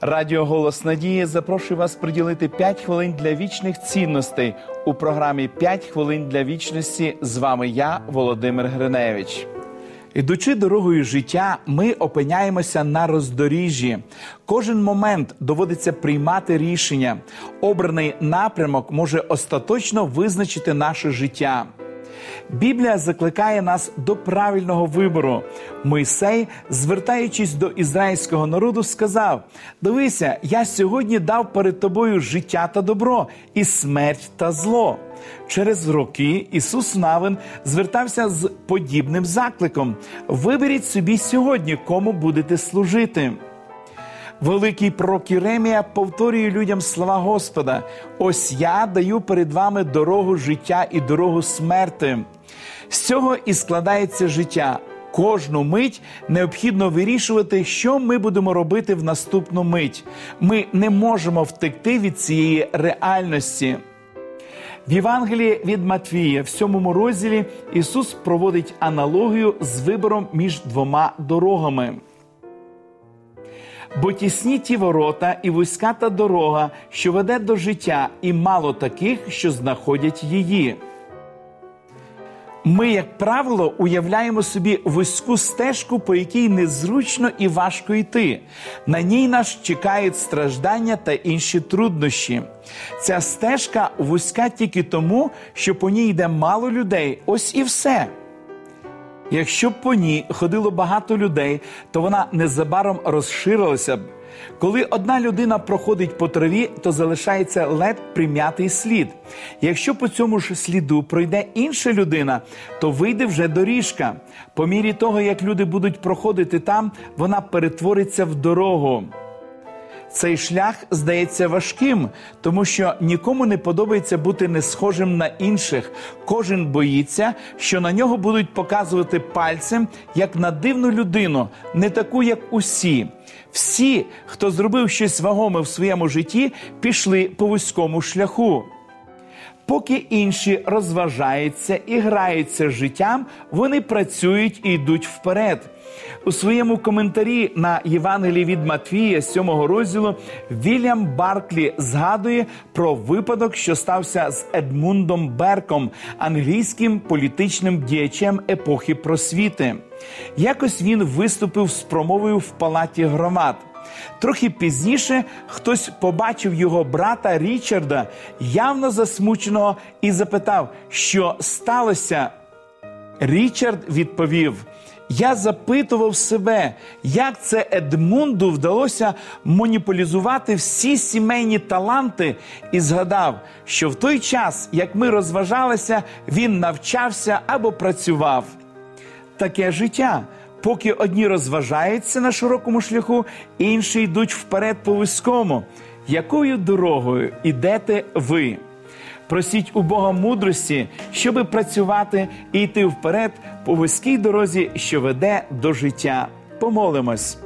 Радіо Голос Надії запрошує вас приділити 5 хвилин для вічних цінностей у програмі «5 хвилин для вічності. З вами я, Володимир Гриневич. Ідучи дорогою життя, ми опиняємося на роздоріжжі. Кожен момент доводиться приймати рішення. Обраний напрямок може остаточно визначити наше життя. Біблія закликає нас до правильного вибору. Мойсей, звертаючись до ізраїльського народу, сказав: Дивися, я сьогодні дав перед тобою життя та добро, і смерть та зло. Через роки Ісус Навин звертався з подібним закликом: Виберіть собі сьогодні, кому будете служити. Великий пророк Єремія повторює людям слова Господа: ось я даю перед вами дорогу життя і дорогу смерти. З цього і складається життя. Кожну мить необхідно вирішувати, що ми будемо робити в наступну мить. Ми не можемо втекти від цієї реальності. В Євангелії від Матвія, в сьомому розділі, Ісус проводить аналогію з вибором між двома дорогами. Бо тісні ті ворота і вузька та дорога, що веде до життя, і мало таких, що знаходять її. Ми, як правило, уявляємо собі вузьку стежку, по якій незручно і важко йти. На ній нас чекають страждання та інші труднощі. Ця стежка вузька тільки тому, що по ній йде мало людей. Ось і все. Якщо б по ній ходило багато людей, то вона незабаром розширилася б. Коли одна людина проходить по траві, то залишається лед прим'ятий слід. Якщо по цьому ж сліду пройде інша людина, то вийде вже доріжка. По мірі того, як люди будуть проходити там, вона перетвориться в дорогу. Цей шлях здається важким, тому що нікому не подобається бути не схожим на інших. Кожен боїться, що на нього будуть показувати пальцем як на дивну людину, не таку, як усі. Всі, хто зробив щось вагоме в своєму житті, пішли по вузькому шляху. Поки інші розважаються і граються життям, вони працюють і йдуть вперед. У своєму коментарі на Євангелії від Матвія, 7 розділу, Вільям Барклі згадує про випадок, що стався з Едмундом Берком, англійським політичним діячем епохи просвіти. Якось він виступив з промовою в палаті громад. Трохи пізніше хтось побачив його брата Річарда, явно засмученого, і запитав, що сталося. Річард відповів: Я запитував себе, як це Едмунду вдалося моніполізувати всі сімейні таланти, і згадав, що в той час, як ми розважалися, він навчався або працював. Таке життя. Поки одні розважаються на широкому шляху, інші йдуть вперед по вузькому. Якою дорогою ідете ви? Просіть у Бога мудрості, щоби працювати і йти вперед по вузькій дорозі, що веде до життя. Помолимось.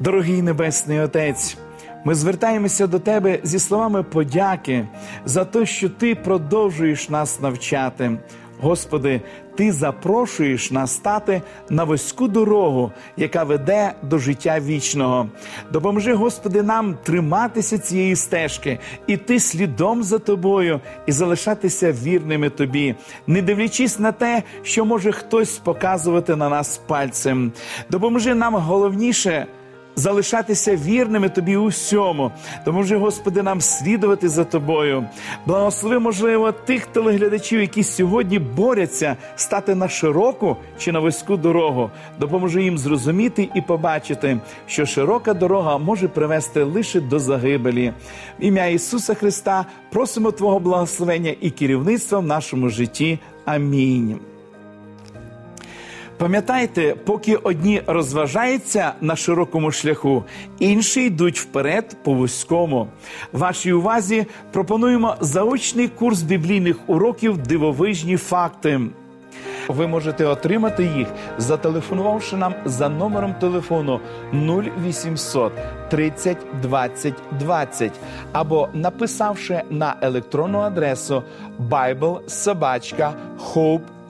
Дорогий Небесний Отець. Ми звертаємося до Тебе зі словами подяки за те, що Ти продовжуєш нас навчати. Господи, Ти запрошуєш нас стати на вузьку дорогу, яка веде до життя вічного. Допоможи, Господи, нам триматися цієї стежки, іти слідом за тобою і залишатися вірними Тобі, не дивлячись на те, що може хтось показувати на нас пальцем. Допоможи нам головніше залишатися вірними тобі у всьому. Допоможи, Господи, нам слідувати за тобою. Благослови, можливо, тих телеглядачів, які сьогодні борються стати на широку чи на вузьку дорогу. Допоможи їм зрозуміти і побачити, що широка дорога може привести лише до загибелі. В ім'я Ісуса Христа просимо Твого благословення і керівництва в нашому житті. Амінь. Пам'ятайте, поки одні розважаються на широкому шляху, інші йдуть вперед по вузькому. Вашій увазі пропонуємо заочний курс біблійних уроків Дивовижні факти. Ви можете отримати їх, зателефонувавши нам за номером телефону 0800 30 20 20 або написавши на електронну адресу biblesobachka.hope.ua.